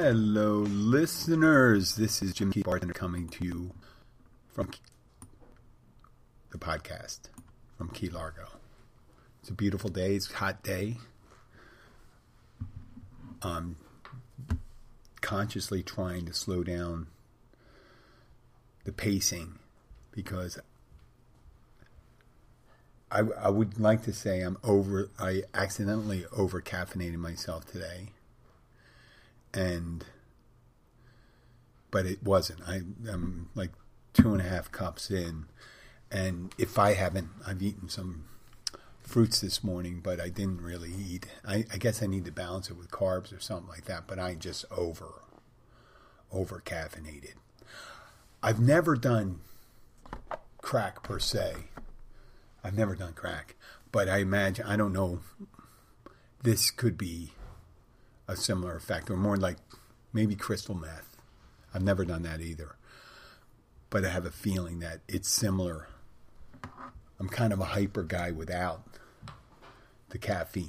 Hello, listeners. This is Jim Key Bartender coming to you from the podcast from Key Largo. It's a beautiful day. It's a hot day. I'm consciously trying to slow down the pacing because I, I would like to say I'm over. I accidentally over caffeinated myself today and but it wasn't. I, I'm like two and a half cups in, and if I haven't, I've eaten some fruits this morning, but I didn't really eat. I, I guess I need to balance it with carbs or something like that. But I just over over caffeinated. I've never done crack per se. I've never done crack, but I imagine I don't know. This could be a similar effect, or more like maybe crystal meth. I've never done that either, but I have a feeling that it's similar. I'm kind of a hyper guy without the caffeine.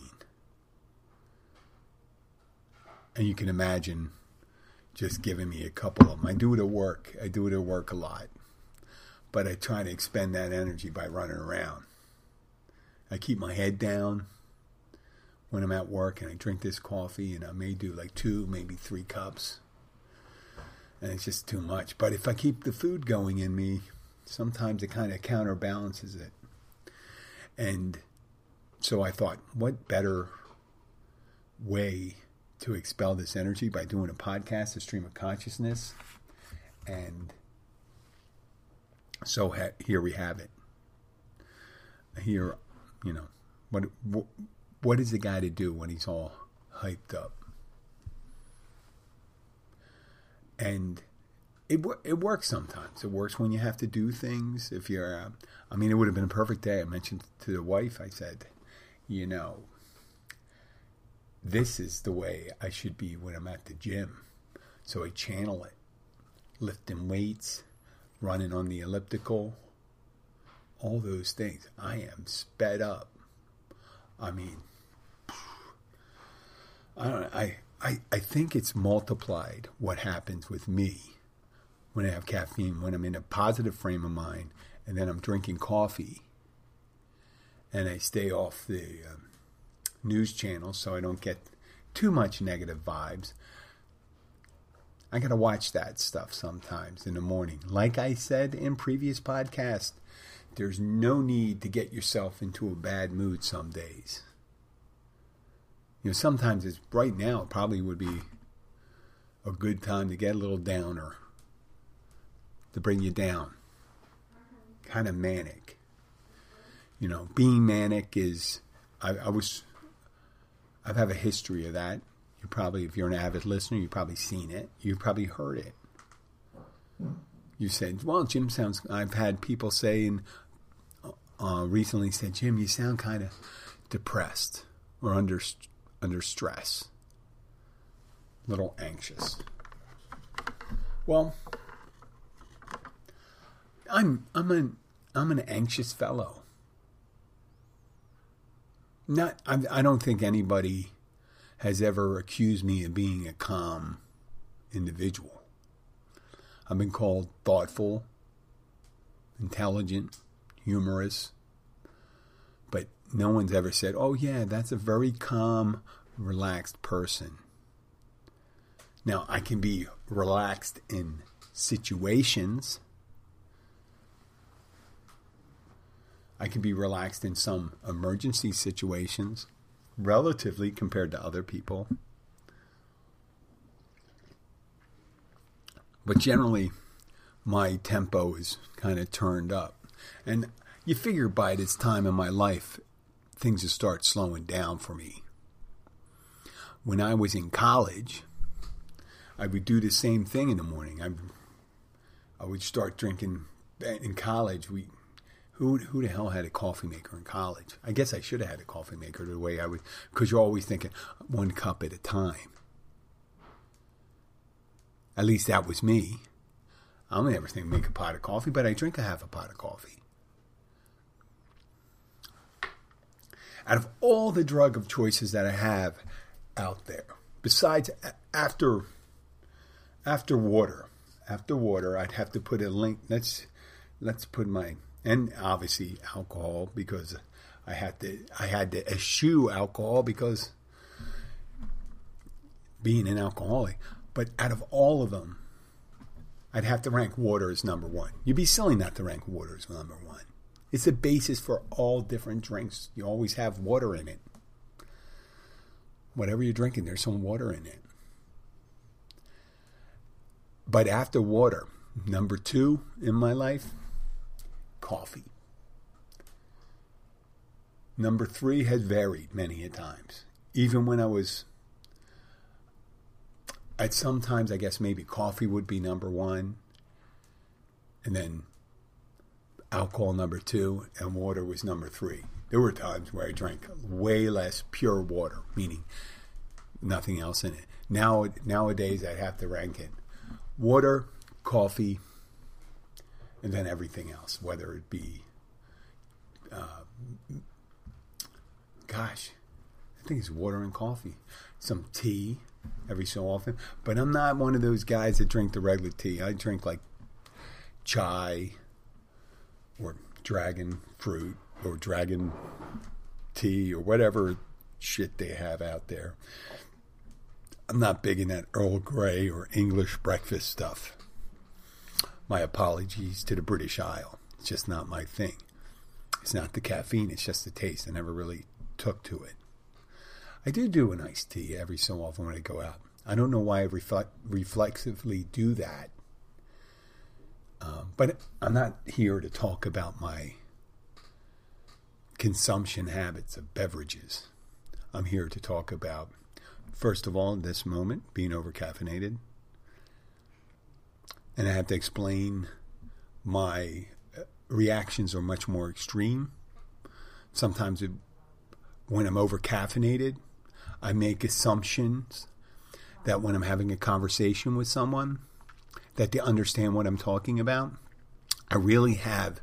And you can imagine just giving me a couple of them. I do it at work. I do it at work a lot. But I try to expend that energy by running around. I keep my head down when I'm at work and I drink this coffee and I may do like two, maybe three cups. And it's just too much. But if I keep the food going in me, sometimes it kind of counterbalances it. And so I thought, what better way to expel this energy by doing a podcast, a stream of consciousness? And so ha- here we have it. Here, you know, what, what what is the guy to do when he's all hyped up? And it it works sometimes. It works when you have to do things. If you're, uh, I mean, it would have been a perfect day. I mentioned to the wife. I said, you know, this is the way I should be when I'm at the gym. So I channel it, lifting weights, running on the elliptical, all those things. I am sped up. I mean, I I, I think it's multiplied what happens with me when I have caffeine, when I'm in a positive frame of mind, and then I'm drinking coffee, and I stay off the um, news channels so I don't get too much negative vibes. I got to watch that stuff sometimes in the morning. Like I said in previous podcast, there's no need to get yourself into a bad mood some days. You know, sometimes it's right now probably would be a good time to get a little downer to bring you down. Kind of manic. You know, being manic is I, I was I've have a history of that. You probably, if you're an avid listener, you've probably seen it. You've probably heard it. You said, "Well, Jim sounds." I've had people saying uh, recently said, "Jim, you sound kind of depressed or under under stress, a little anxious." Well, I'm I'm an I'm an anxious fellow. Not I, I don't think anybody has ever accused me of being a calm individual. I've been called thoughtful, intelligent, humorous, no one's ever said, "Oh yeah, that's a very calm, relaxed person." Now, I can be relaxed in situations. I can be relaxed in some emergency situations, relatively compared to other people. But generally, my tempo is kind of turned up. And you figure by this time in my life, things will start slowing down for me. When I was in college, I would do the same thing in the morning. I, I would start drinking in college. We who who the hell had a coffee maker in college? I guess I should have had a coffee maker the way I would, because you're always thinking one cup at a time. At least that was me. I'm never thinking make a pot of coffee, but I drink a half a pot of coffee. Out of all the drug of choices that I have out there, besides after after water, after water, I'd have to put a link. Let's let's put my and obviously alcohol because I had to I had to eschew alcohol because being an alcoholic. But out of all of them, I'd have to rank water as number one. You'd be silly not to rank water as number one. It's the basis for all different drinks. You always have water in it. Whatever you're drinking, there's some water in it. But after water, number two in my life, coffee. Number three has varied many a times. Even when I was, at sometimes I guess maybe coffee would be number one, and then alcohol number two, and water was number three. There were times where I drank way less pure water, meaning nothing else in it. Now nowadays I'd have to rank it water, coffee, and then everything else, whether it be, uh, gosh, I think it's water and coffee, some tea every so often. But I'm not one of those guys that drink the regular tea. I drink like chai dragon fruit or dragon tea or whatever shit they have out there. I'm not big in that Earl Grey or English breakfast stuff. My apologies to the British Isle. It's just not my thing. It's not the caffeine, it's just the taste. I never really took to it. I do do an iced tea every so often when I go out. I don't know why I reflexively do that. Um, but I'm not here to talk about my consumption habits of beverages. I'm here to talk about first of all, this moment, being overcaffeinated. And I have to explain my uh, reactions are much more extreme. Sometimes it, when I'm overcaffeinated, I make assumptions that when I'm having a conversation with someone, that they understand what I'm talking about. I really have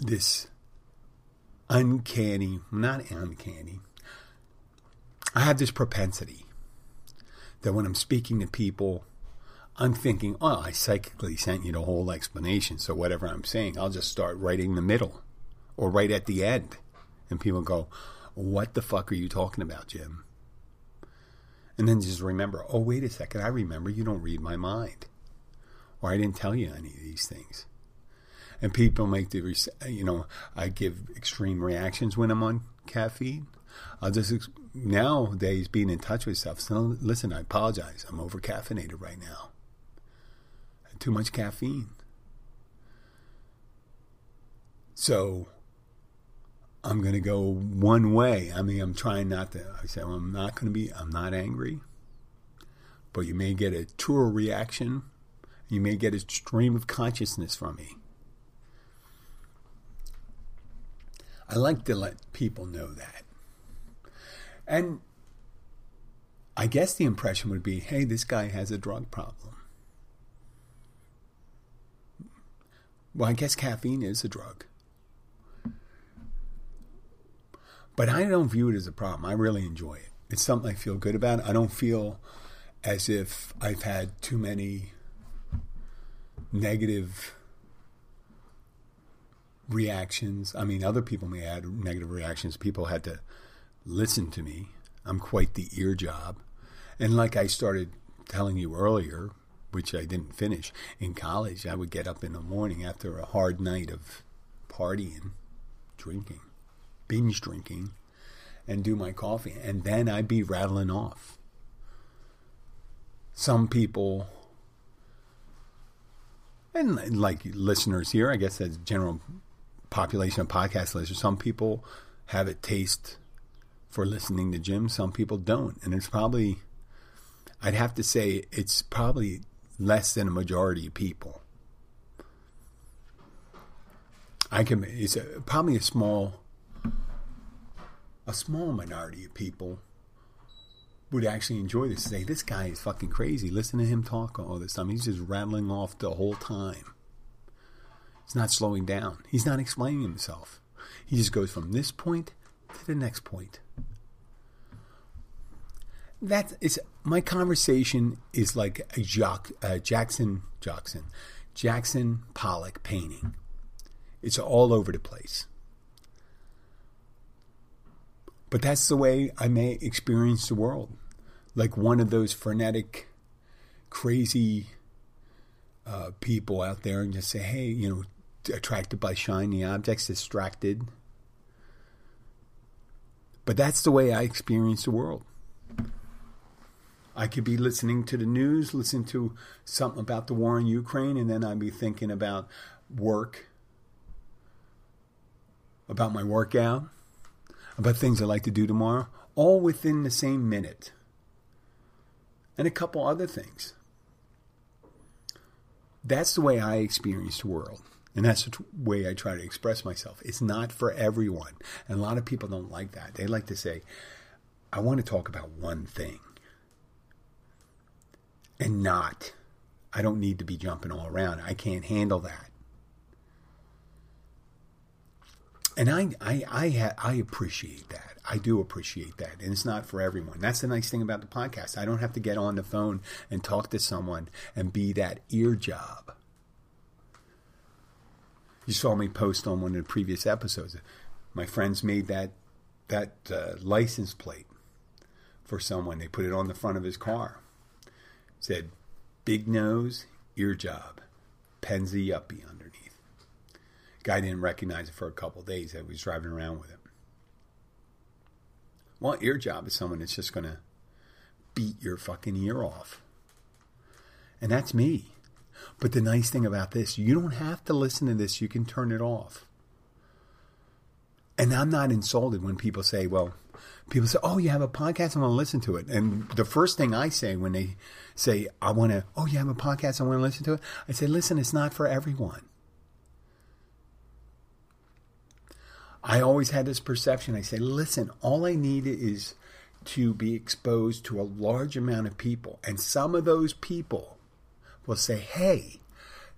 this uncanny, not uncanny, I have this propensity that when I'm speaking to people, I'm thinking, oh, I psychically sent you the whole explanation. So whatever I'm saying, I'll just start writing the middle or right at the end. And people go, what the fuck are you talking about, Jim? And then just remember, oh, wait a second, I remember you don't read my mind. Or I didn't tell you any of these things. And people make the, you know, I give extreme reactions when I'm on caffeine. I'll just nowadays being in touch with stuff. So listen, I apologize. I'm over caffeinated right now. Too much caffeine. So I'm going to go one way. I mean, I'm trying not to. I say, well, I'm not going to be. I'm not angry, but you may get a truer reaction. You may get a stream of consciousness from me. I like to let people know that. And I guess the impression would be hey, this guy has a drug problem. Well, I guess caffeine is a drug. But I don't view it as a problem. I really enjoy it. It's something I feel good about. I don't feel as if I've had too many negative reactions. I mean, other people may add negative reactions. People had to listen to me. I'm quite the ear job. And like I started telling you earlier, which I didn't finish, in college, I would get up in the morning after a hard night of partying, drinking, binge drinking, and do my coffee. And then I'd be rattling off. Some people, and like listeners here, I guess as general population of podcast listeners, some people have a taste for listening to Jim, some people don't. And it's probably, I'd have to say, it's probably less than a majority of people. I can, it's a, probably a small, a small minority of people would actually enjoy this. Say, this guy is fucking crazy. Listen to him talk all this time. He's just rattling off the whole time. He's not slowing down. He's not explaining himself. He just goes from this point to the next point. That is my conversation is like a Jock, uh, Jackson Jackson Jackson Pollock painting. It's all over the place. But that's the way I may experience the world. Like one of those frenetic, crazy uh, people out there and just say, hey, you know, attracted by shiny objects, distracted. But that's the way I experience the world. I could be listening to the news, listening to something about the war in Ukraine, and then I'd be thinking about work, about my workout, about things I like to do tomorrow, all within the same minute. And a couple other things. That's the way I experience the world. And that's the way I try to express myself. It's not for everyone. And a lot of people don't like that. They like to say, I want to talk about one thing and not. I don't need to be jumping all around. I can't handle that. And I, I, I, ha- I appreciate that. I do appreciate that. And it's not for everyone. That's the nice thing about the podcast. I don't have to get on the phone and talk to someone and be that ear job you saw me post on one of the previous episodes. My friends made that that uh, license plate for someone. They put it on the front of his car. It said "Big Nose Ear Job," Penzi Yuppie underneath. Guy didn't recognize it for a couple days. I was driving around with it. Well, ear job is someone that's just going to beat your fucking ear off. And that's me. But the nice thing about this, you don't have to listen to this. You can turn it off. And I'm not insulted when people say, well, people say, oh, you have a podcast, I want to listen to it. And the first thing I say when they say, I want to, oh, you have a podcast, I want to listen to it, I say, listen, it's not for everyone. I always had this perception. I say, listen, all I need is to be exposed to a large amount of people. And some of those people will say, hey,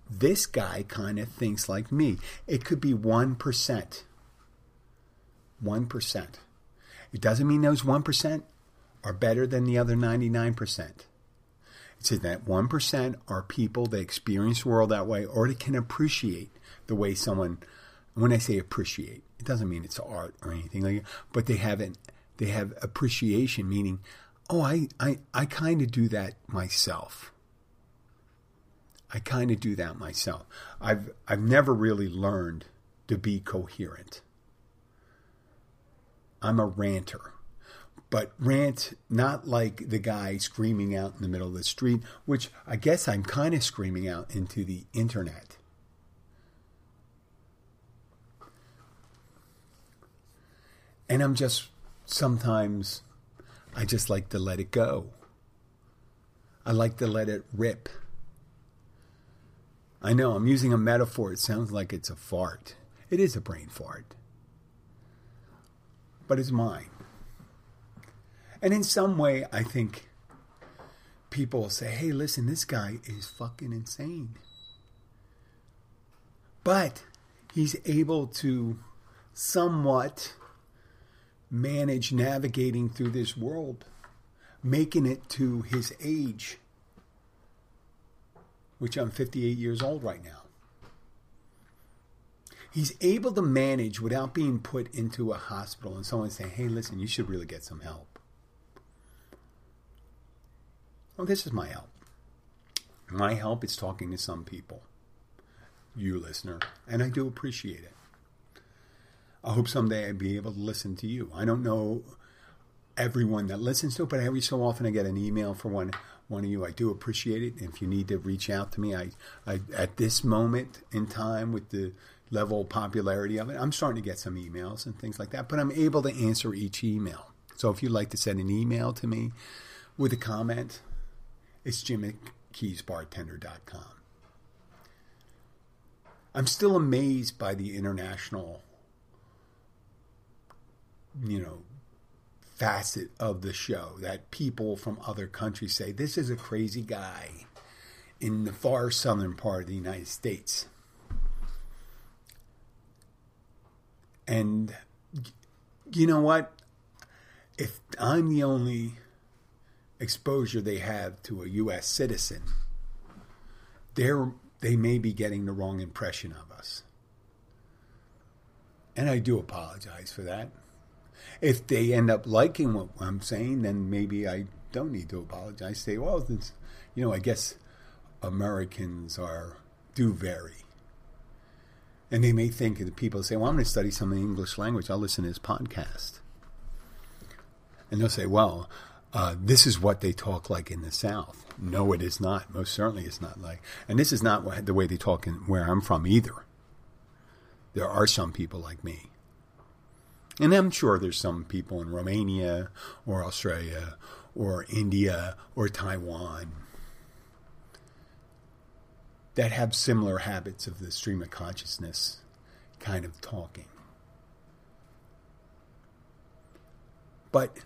this guy kind of thinks like me. It could be 1%. 1%. It doesn't mean those 1% are better than the other 99%. It's that 1% are people that experience the world that way or they can appreciate the way someone, when I say appreciate, it doesn't mean it's art or anything like that, but they have an, they have appreciation, meaning, oh, I, I, I kind of do that myself. I kind of do that myself. I've I've never really learned to be coherent. I'm a ranter. But rant not like the guy screaming out in the middle of the street, which I guess I'm kind of screaming out into the internet. And I'm just sometimes I just like to let it go. I like to let it rip. I know I'm using a metaphor. It sounds like it's a fart. It is a brain fart. But it's mine. And in some way, I think people will say, hey, listen, this guy is fucking insane. But he's able to somewhat manage navigating through this world, making it to his age, which I'm 58 years old right now. He's able to manage without being put into a hospital and someone saying, hey, listen, you should really get some help. Well, this is my help. My help is talking to some people, you listener, and I do appreciate it. I hope someday I'd be able to listen to you. I don't know everyone that listens to it, but every so often I get an email from one one of you. I do appreciate it. If you need to reach out to me, I, I at this moment in time with the level of popularity of it, I'm starting to get some emails and things like that. But I'm able to answer each email. So if you'd like to send an email to me with a comment, it's Jim at keysbartender.com. I'm still amazed by the international, you know, facet of the show that people from other countries say this is a crazy guy in the far southern part of the United States. And you know what? If I'm the only exposure they have to a U.S. citizen, they're, they may be getting the wrong impression of us. And I do apologize for that. If they end up liking what I'm saying, then maybe I don't need to apologize. Say, well, you know, I guess Americans are do vary. And they may think that people say, well, I'm going to study some of the English language. I'll listen to his podcast. And they'll say, well, uh, this is what they talk like in the South. No, it is not. Most certainly, it's not like. And this is not the way they talk in where I'm from either. There are some people like me. And I'm sure there's some people in Romania or Australia or India or Taiwan that have similar habits of the stream of consciousness kind of talking. But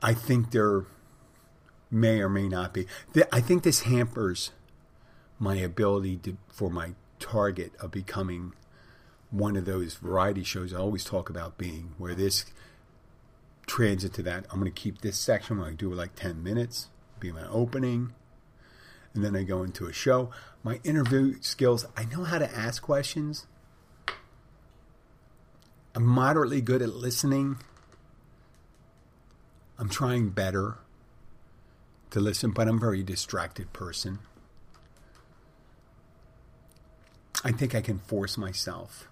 I, think there may or may not be. I think this hampers my ability to, for my target of becoming one of those variety shows I always talk about being, where this transit to that. I'm going to keep this section. I'm going to do it like 10 minutes be my opening, and then I go into a show. My interview skills, I know how to ask questions. I'm moderately good at listening. I'm trying better to listen, but I'm a very distracted person. I think I can force myself.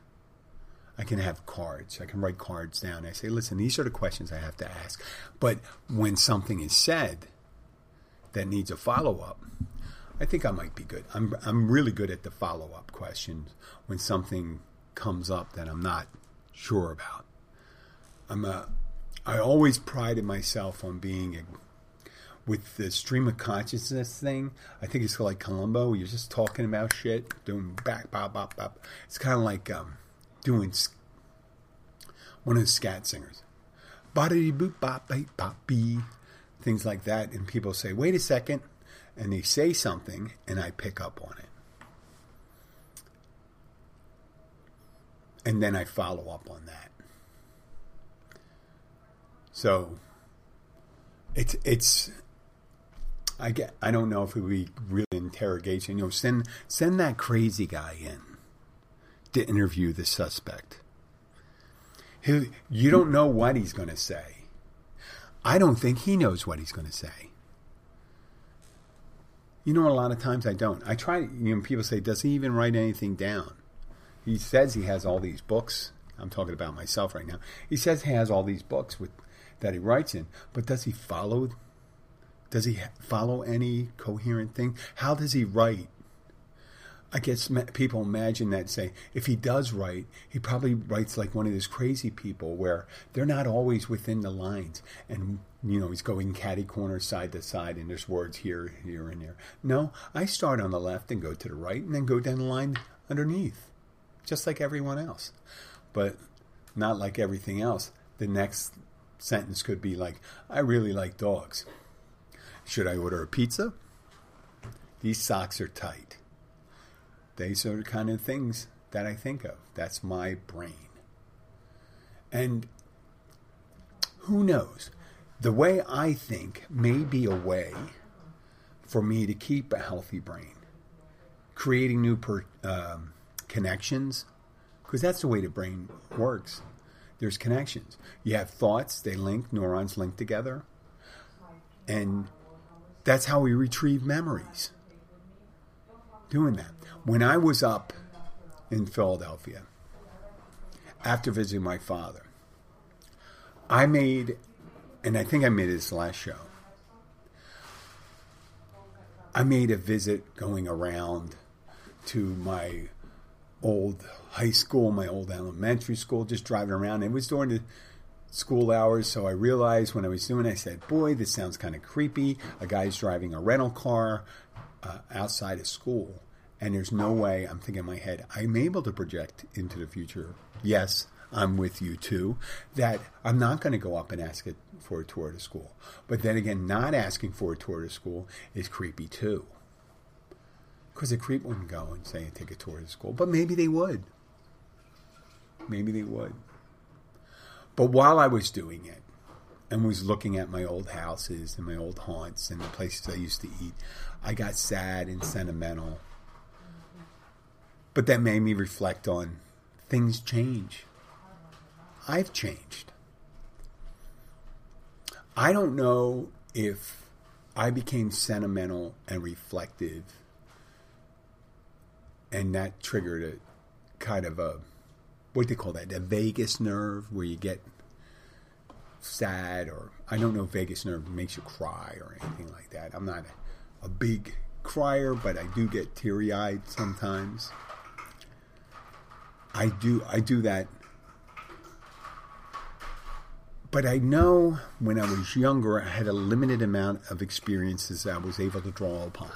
I can have cards. I can write cards down. I say, listen, these are the questions I have to ask. But when something is said, that needs a follow up, I think I might be good. I'm I'm really good at the follow up questions when something comes up that I'm not sure about. I'm a I always prided myself on being a with the stream of consciousness thing. I think it's like Columbo. You're just talking about shit, doing back bop bop bop. It's kind of like um, doing one of the scat singers. Body boop bop beep bop bee things like that. And people say, wait a second. And they say something, and I pick up on it. And then I follow up on that. So it's it's I get I don't know if it would be really interrogation. You know, send send that crazy guy in to interview the suspect. You don't know what he's going to say. I don't think he knows what he's going to say. You know, a lot of times I don't. I try, you know, people say, does he even write anything down? He says he has all these books. I'm talking about myself right now. He says he has all these books with that he writes in, but does he follow? Does he follow any coherent thing? How does he write? I guess people imagine that say if he does write, he probably writes like one of those crazy people where they're not always within the lines, and you know he's going catty corner side to side, and there's words here, here, and there. No, I start on the left and go to the right, and then go down the line underneath, just like everyone else, but not like everything else. The next sentence could be like, "I really like dogs. Should I order a pizza?" These socks are tight. These are the kind of things that I think of. That's my brain. And who knows? The way I think may be a way for me to keep a healthy brain, creating new per, um, connections, because that's the way the brain works. There's connections. You have thoughts, they link, neurons link together. And that's how we retrieve memories. Doing that. When I was up in Philadelphia, after visiting my father, I made, and I think I made this last show, I made a visit going around to my old high school, my old elementary school, just driving around. It was during the school hours, so I realized when I was doing it, I said, Boy, this sounds kind of creepy. A guy's driving a rental car uh, outside of school, and there's no way I'm thinking in my head, I'm able to project into the future. Yes, I'm with you too, that I'm not going to go up and ask it for a tour to school. But then again, not asking for a tour to school is creepy too. Because a creep wouldn't go and say, take a tour to school. But maybe they would. Maybe they would. But while I was doing it and was looking at my old houses and my old haunts and the places I used to eat, I got sad and sentimental. But that made me reflect on things change. I've changed. I don't know if I became sentimental and reflective and that triggered a kind of a what do they call that? The vagus nerve where you get sad or I don't know vagus nerve makes you cry or anything like that. I'm not a, a big crier, but I do get teary eyed sometimes. I do I do that but I know when I was younger, I had a limited amount of experiences I was able to draw upon.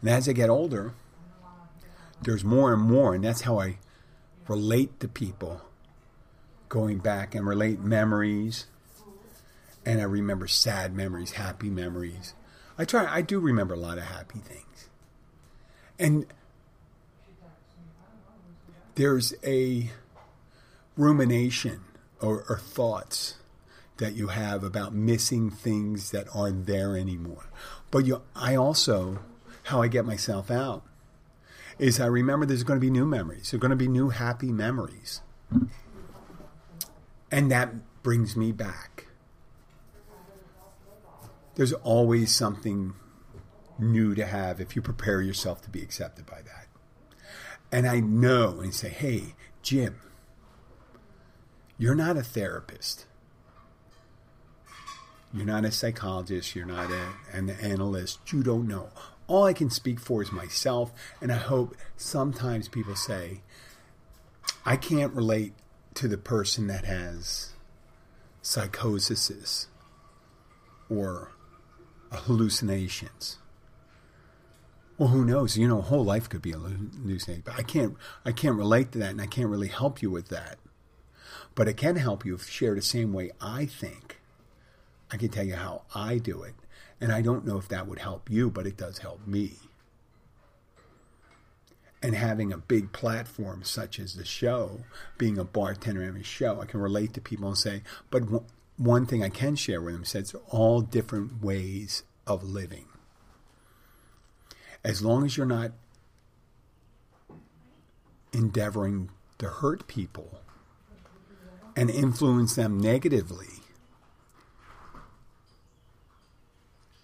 And as I get older, there's more and more, and that's how I relate to people going back and relate memories. And I remember sad memories, happy memories. I try, I do remember a lot of happy things. And there's a rumination or, or thoughts that you have about missing things that aren't there anymore. But you, I also, how I get myself out is I remember there's going to be new memories. There's going to be new happy memories. And that brings me back. There's always something new to have if you prepare yourself to be accepted by that. And I know and say, hey, Jim, you're not a therapist. You're not a psychologist. You're not a, an analyst. You don't know. All I can speak for is myself. And I hope sometimes people say, I can't relate to the person that has psychosis or hallucinations. Well, who knows? You know, whole life could be a hallucination. But I can't, I can't relate to that, and I can't really help you with that. But it can help you if you share the same way I think. I can tell you how I do it. And I don't know if that would help you, but it does help me. And having a big platform such as the show, being a bartender in a show, I can relate to people and say, but one thing I can share with them is it's all different ways of living. As long as you're not endeavoring to hurt people, and influence them negatively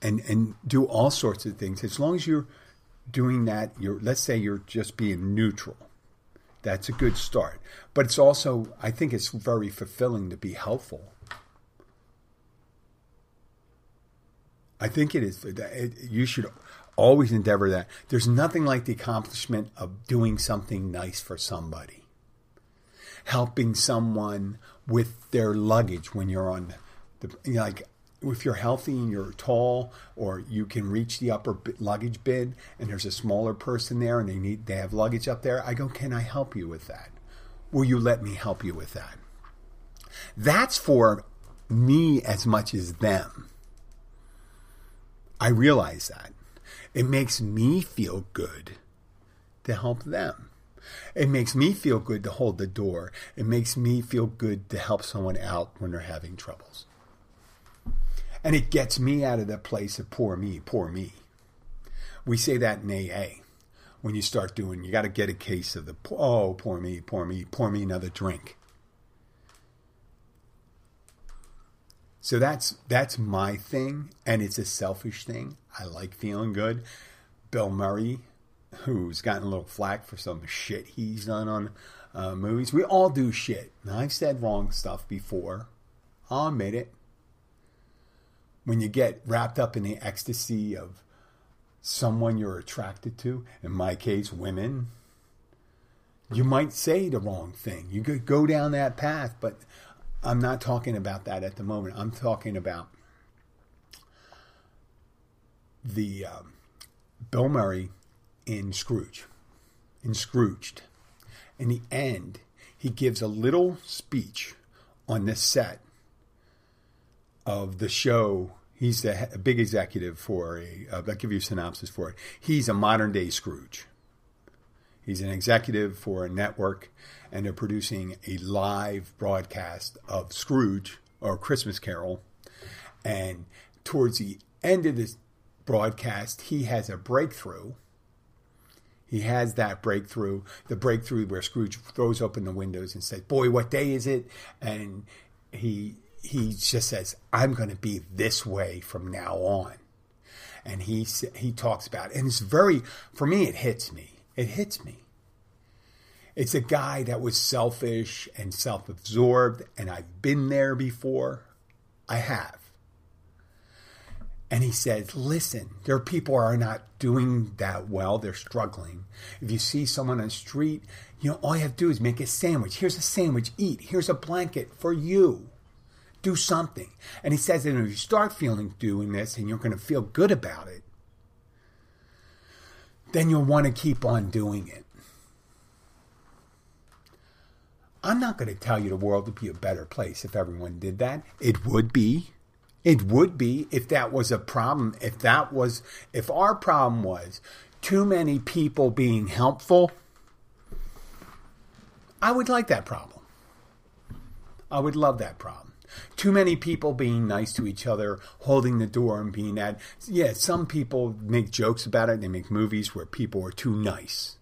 and and do all sorts of things as long as you're doing that you're let's say you're just being neutral that's a good start but it's also i think it's very fulfilling to be helpful i think it is you should always endeavor that. There's nothing like the accomplishment of doing something nice for somebody. Helping someone with their luggage when you're on the you know, like if you're healthy and you're tall or you can reach the upper luggage bin and there's a smaller person there and they need they have luggage up there i go can i help you with that? Will you let me help you with that? That's for me as much as them I realize that. It makes me feel good to help them. It makes me feel good to hold the door. It makes me feel good to help someone out when they're having troubles. And it gets me out of that place of poor me, poor me. We say that in AA. When you start doing, you got to get a case of the, oh, poor me, poor me, pour me another drink. So that's that's my thing, and it's a selfish thing. I like feeling good. Bill Murray, who's gotten a little flack for some shit he's done on uh, movies. We all do shit. Now, I've said wrong stuff before. I'll admit it. When you get wrapped up in the ecstasy of someone you're attracted to, in my case, women, you might say the wrong thing. You could go down that path, but I'm not talking about that at the moment. I'm talking about the um, Bill Murray in Scrooge, in Scrooged. In the end, he gives a little speech on the set of the show. He's the a big executive for a. Uh, I'll give you a synopsis for it. He's a modern day Scrooge. He's an executive for a network, and they're producing a live broadcast of Scrooge or Christmas Carol. And towards the end of this broadcast, he has a breakthrough. He has that breakthrough, the breakthrough where Scrooge throws open the windows and says, "Boy, what day is it?" And he he just says, "I'm going to be this way from now on." And he he talks about, it. and it's very for me, it hits me it hits me. It's a guy that was selfish and self absorbed, and I've been there before. I have. And he says, Listen, there are people are not doing that well. They're struggling. If you see someone on the street, you know, all you have to do is make a sandwich. Here's a sandwich, eat. Here's a blanket for you. Do something. And he says that if you start feeling doing this and you're going to feel good about it, then you'll want to keep on doing it. I'm not going to tell you the world would be a better place if everyone did that. It would be. It would be if that was a problem. If that was, if our problem was too many people being helpful, I would like that problem. I would love that problem. Too many people being nice to each other, holding the door and being that. Yeah, some people make jokes about it. They make movies where people are too nice.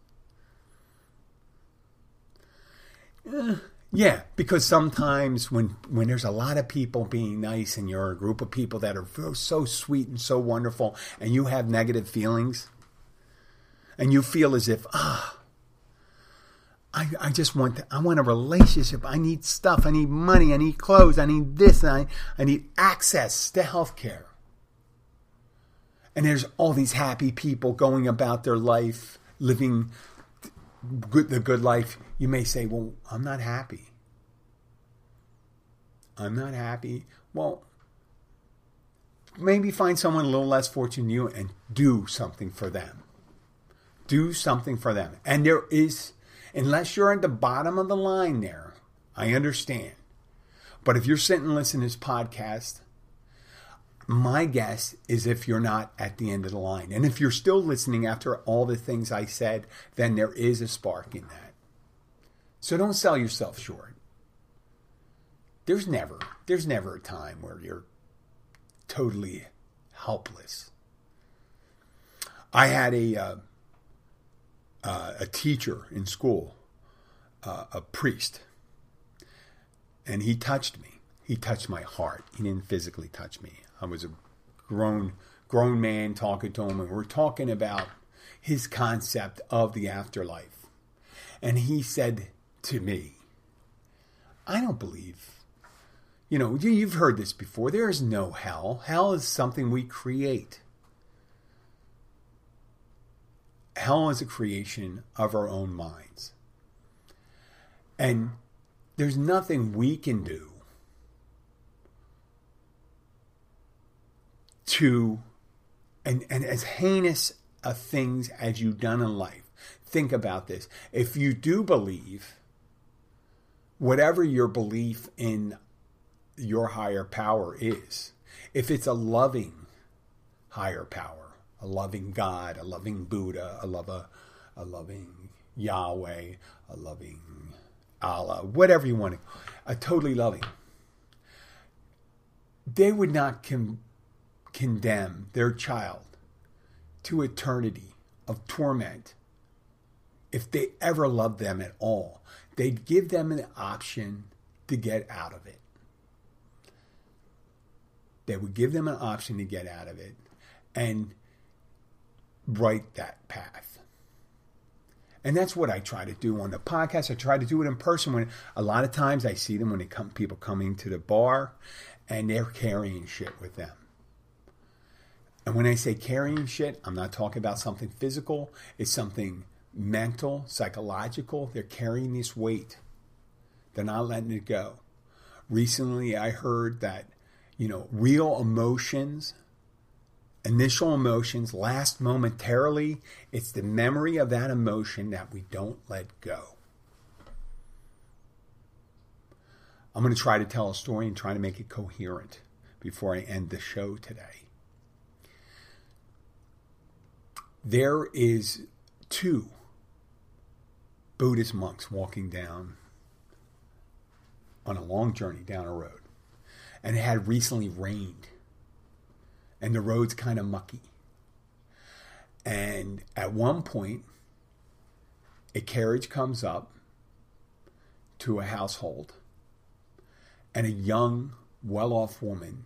Yeah, because sometimes when when there's a lot of people being nice and you're a group of people that are so sweet and so wonderful and you have negative feelings and you feel as if ah I, I just want to, I want a relationship. I need stuff. I need money. I need clothes. I need this. I, I need access to health care. And there's all these happy people going about their life, living good, the good life. You may say, well, I'm not happy. I'm not happy. Well, maybe find someone a little less fortunate than you and do something for them. Do something for them. And there is Unless you're at the bottom of the line there, I understand. But if you're sitting and listening to this podcast, my guess is if you're not at the end of the line. And if you're still listening after all the things I said, then there is a spark in that. So don't sell yourself short. There's never, there's never a time where you're totally helpless. I had a uh, uh, a teacher in school, uh, a priest, and he touched me. He touched my heart. He didn't physically touch me. I was a grown grown man talking to him, and we're talking about his concept of the afterlife. And he said to me, I don't believe. You know, you've heard this before. There is no hell. Hell is something we create. hell is a creation of our own minds. And there's nothing we can do to, and, and as heinous of things as you've done in life, think about this. If you do believe, whatever your belief in your higher power is, if it's a loving higher power, a loving God, a loving Buddha, a love a, a loving Yahweh, a loving Allah, whatever you want to, a totally loving. They would not con- condemn their child to eternity of torment if they ever loved them at all. They'd give them an option to get out of it. They would give them an option to get out of it and write that path. And that's what I try to do on the podcast. I try to do it in person when a lot of times I see them when they come people coming to the bar and they're carrying shit with them. And when I say carrying shit, I'm not talking about something physical, it's something mental, psychological. They're carrying this weight. They're not letting it go. Recently I heard that you know, real emotions, initial emotions last momentarily. It's the memory of that emotion that we don't let go. I'm going to try to tell a story and try to make it coherent before I end the show today. There is two Buddhist monks walking down on a long journey down a road and it had recently rained and the road's kind of mucky. And at one point, a carriage comes up to a household, and a young, well off woman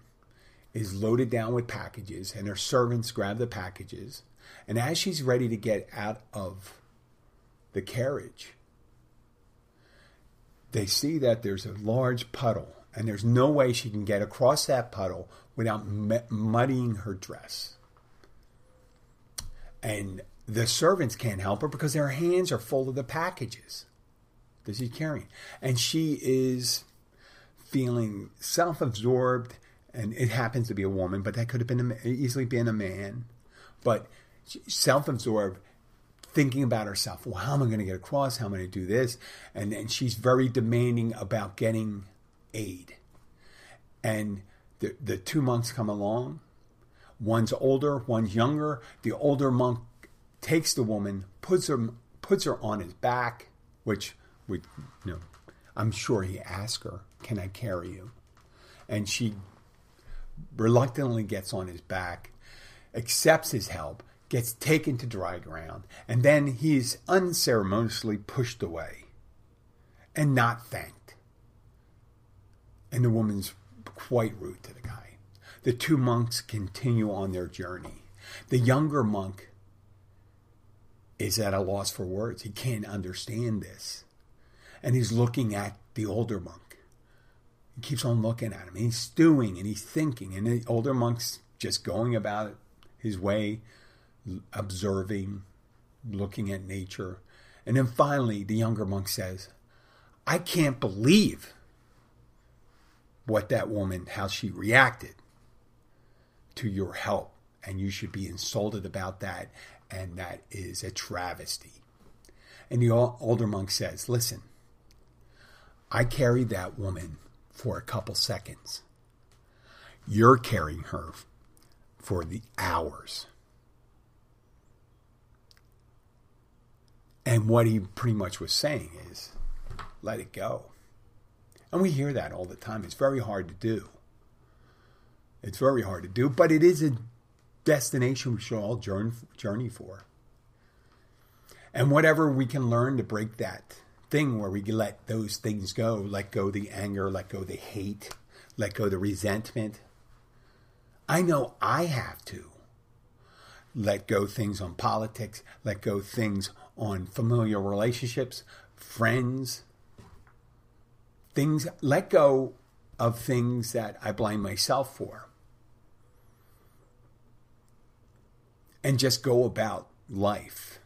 is loaded down with packages, and her servants grab the packages. And as she's ready to get out of the carriage, they see that there's a large puddle and there's no way she can get across that puddle without muddying her dress. And the servants can't help her because their hands are full of the packages that she's carrying. And she is feeling self absorbed, and it happens to be a woman, but that could have been a, easily been a man. But self absorbed, thinking about herself. Well, how am I going to get across? How am I going to do this? And and she's very demanding about getting aid. And the, the two monks come along. One's older, one's younger. The older monk takes the woman, puts her puts her on his back, which would you know, I'm sure he asked her, "Can I carry you?" And she reluctantly gets on his back, accepts his help, gets taken to dry ground, and then he's unceremoniously pushed away and not thanked and the woman's quite rude to the guy. The two monks continue on their journey. The younger monk is at a loss for words. He can't understand this. And he's looking at the older monk. He keeps on looking at him. And he's stewing and he's thinking. And the older monk's just going about his way, observing, looking at nature. And then finally, the younger monk says, I can't believe what that woman, how she reacted to your help. And you should be insulted about that. And that is a travesty. And the older monk says, Listen, I carried that woman for a couple seconds. You're carrying her for the hours. And what he pretty much was saying is, let it go. And we hear that all the time. It's very hard to do. It's very hard to do, but it is a destination we should all journey for. And whatever we can learn to break that thing where we let those things go, let go the anger, let go the hate, let go the resentment. I know I have to let go things on politics, let go things on familiar relationships, friends, things let go of things that I blame myself for. And just go about life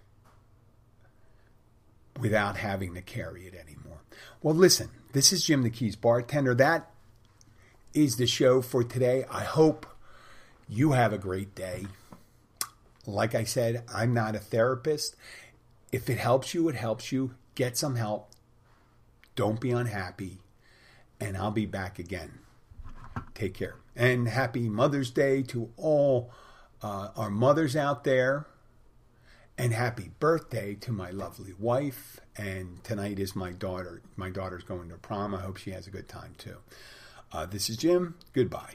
without having to carry it anymore. Well, listen, this is Jim the Keys bartender. That is the show for today. I hope you have a great day. Like I said, I'm not a therapist. If it helps you, it helps you. Get some help. Don't be unhappy. And I'll be back again. Take care. And happy Mother's Day to all uh, our mothers out there. And happy birthday to my lovely wife. And tonight is my daughter. My daughter's going to prom. I hope she has a good time too. Uh, this is Jim. Goodbye.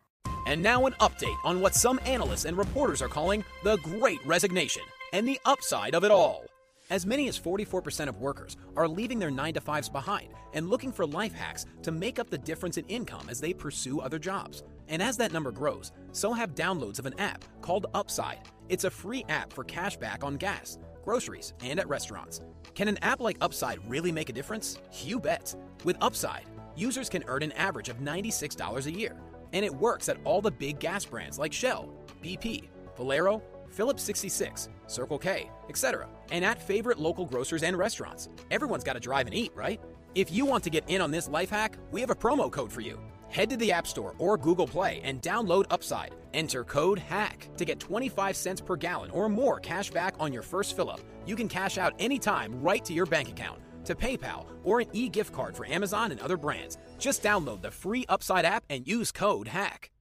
And now, an update on what some analysts and reporters are calling the Great Resignation and the upside of it all. As many as 44% of workers are leaving their 9 to 5s behind and looking for life hacks to make up the difference in income as they pursue other jobs. And as that number grows, so have downloads of an app called Upside. It's a free app for cash back on gas, groceries, and at restaurants. Can an app like Upside really make a difference? You bet. With Upside, users can earn an average of $96 a year. And it works at all the big gas brands like Shell, BP, Valero, Phillips 66, Circle K, etc. And at favorite local grocers and restaurants. Everyone's got to drive and eat, right? If you want to get in on this life hack, we have a promo code for you. Head to the App Store or Google Play and download Upside. Enter code HACK to get 25 cents per gallon or more cash back on your first fill up. You can cash out anytime right to your bank account, to PayPal, or an e gift card for Amazon and other brands. Just download the free Upside app and use code HACK.